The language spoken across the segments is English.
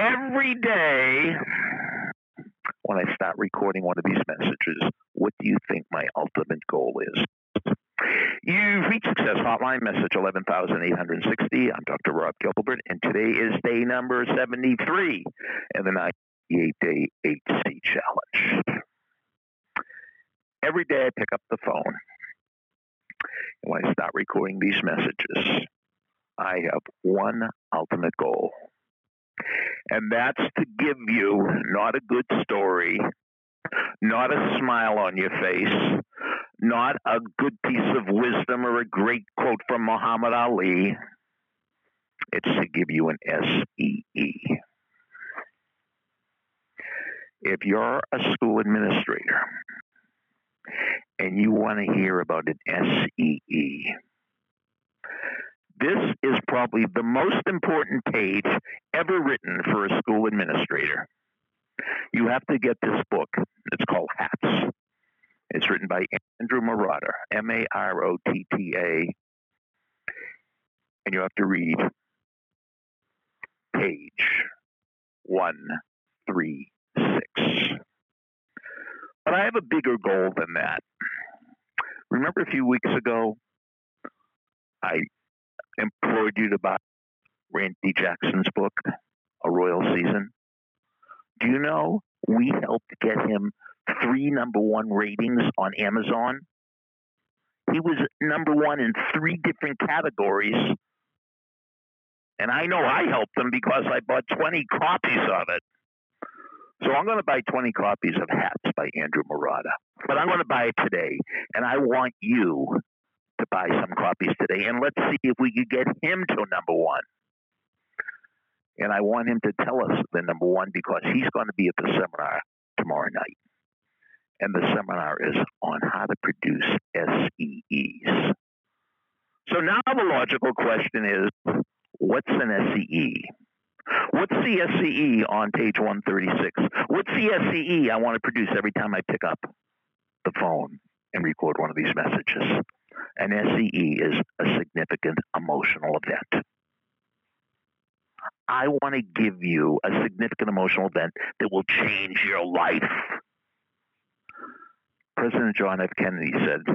every day when I start recording one of these messages, what do you think my ultimate goal is? You've reached Success Hotline, message 11,860. I'm Dr. Rob Gilbert, and today is day number 73 in the 98 day HC challenge. Every day I pick up the phone, and when I start recording these messages, I have one ultimate goal, and that's to give you not a good story, not a smile on your face, not a good piece of wisdom or a great quote from Muhammad Ali. It's to give you an SEE. If you're a school administrator and you want to hear about an SEE, this is probably the most important page ever written for a school administrator. You have to get this book. It's called Hats. It's written by Andrew Marotta, M A R O T T A. And you have to read page 136. But I have a bigger goal than that. Remember a few weeks ago, I implored you to buy Randy Jackson's book, A Royal Season. Do you know we helped get him three number one ratings on Amazon? He was number one in three different categories. And I know I helped him because I bought 20 copies of it. So I'm going to buy 20 copies of Hats by Andrew Marotta. But I'm going to buy it today. And I want you to buy some copies today. And let's see if we could get him to number one. And I want him to tell us the number one because he's going to be at the seminar tomorrow night. And the seminar is on how to produce SEEs. So now the logical question is what's an SEE? What's the SEE on page 136? What's the SEE I want to produce every time I pick up the phone and record one of these messages? An SEE is a significant emotional event. I want to give you a significant emotional event that will change your life. President John F. Kennedy said,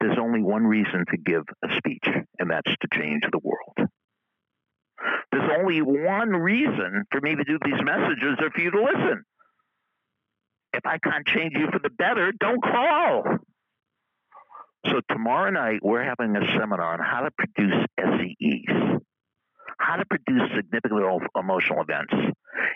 There's only one reason to give a speech, and that's to change the world. There's only one reason for me to do these messages or for you to listen. If I can't change you for the better, don't call. So tomorrow night, we're having a seminar on how to produce SEEs, how to produce significant emotional events.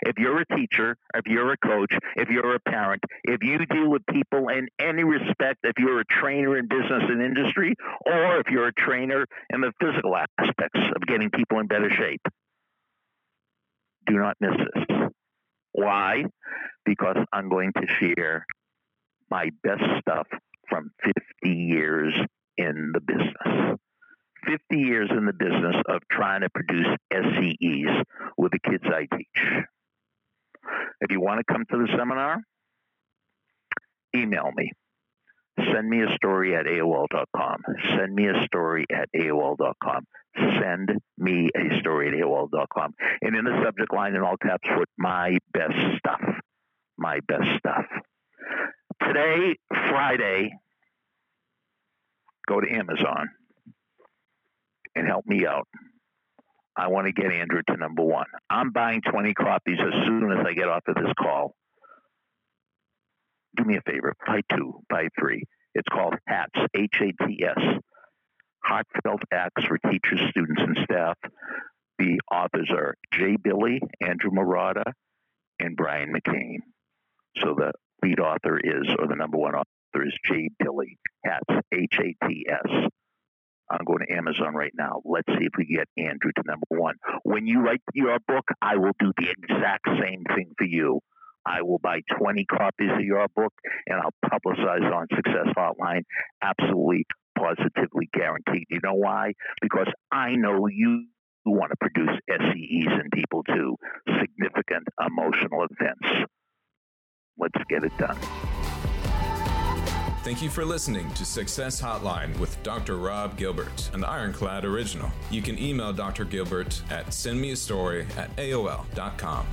If you're a teacher, if you're a coach, if you're a parent, if you deal with people in any respect, if you're a trainer in business and industry, or if you're a trainer in the physical aspects of getting people in better shape, do not miss this. Why? Because I'm going to share my best stuff from 50 years in the business. 50 years in the business of trying to produce SEEs with the kids I teach. If you want to come to the seminar, email me. Send me a story at AOL.com. Send me a story at AOL.com. Send me a story at AOL.com. And in the subject line in all caps, put my best stuff. My best stuff. Today, Friday, go to Amazon and help me out. I want to get Andrew to number one. I'm buying 20 copies as soon as I get off of this call. Do me a favor, buy two, buy three. It's called HATS, H A T S, Heartfelt Acts for Teachers, Students, and Staff. The authors are Jay Billy, Andrew Marotta, and Brian McCain. So the lead author is, or the number one author is Jay Billy. Hats, H A T S. I'm going to Amazon right now. Let's see if we get Andrew to number one. When you write your book, I will do the exact same thing for you. I will buy 20 copies of your book and I'll publicize on Success Hotline. Absolutely, positively guaranteed. You know why? Because I know you want to produce SEEs in people too. Significant emotional events. Let's get it done. Thank you for listening to Success Hotline with Dr. Rob Gilbert, an Ironclad original. You can email Dr. Gilbert at sendmeastory at AOL.com.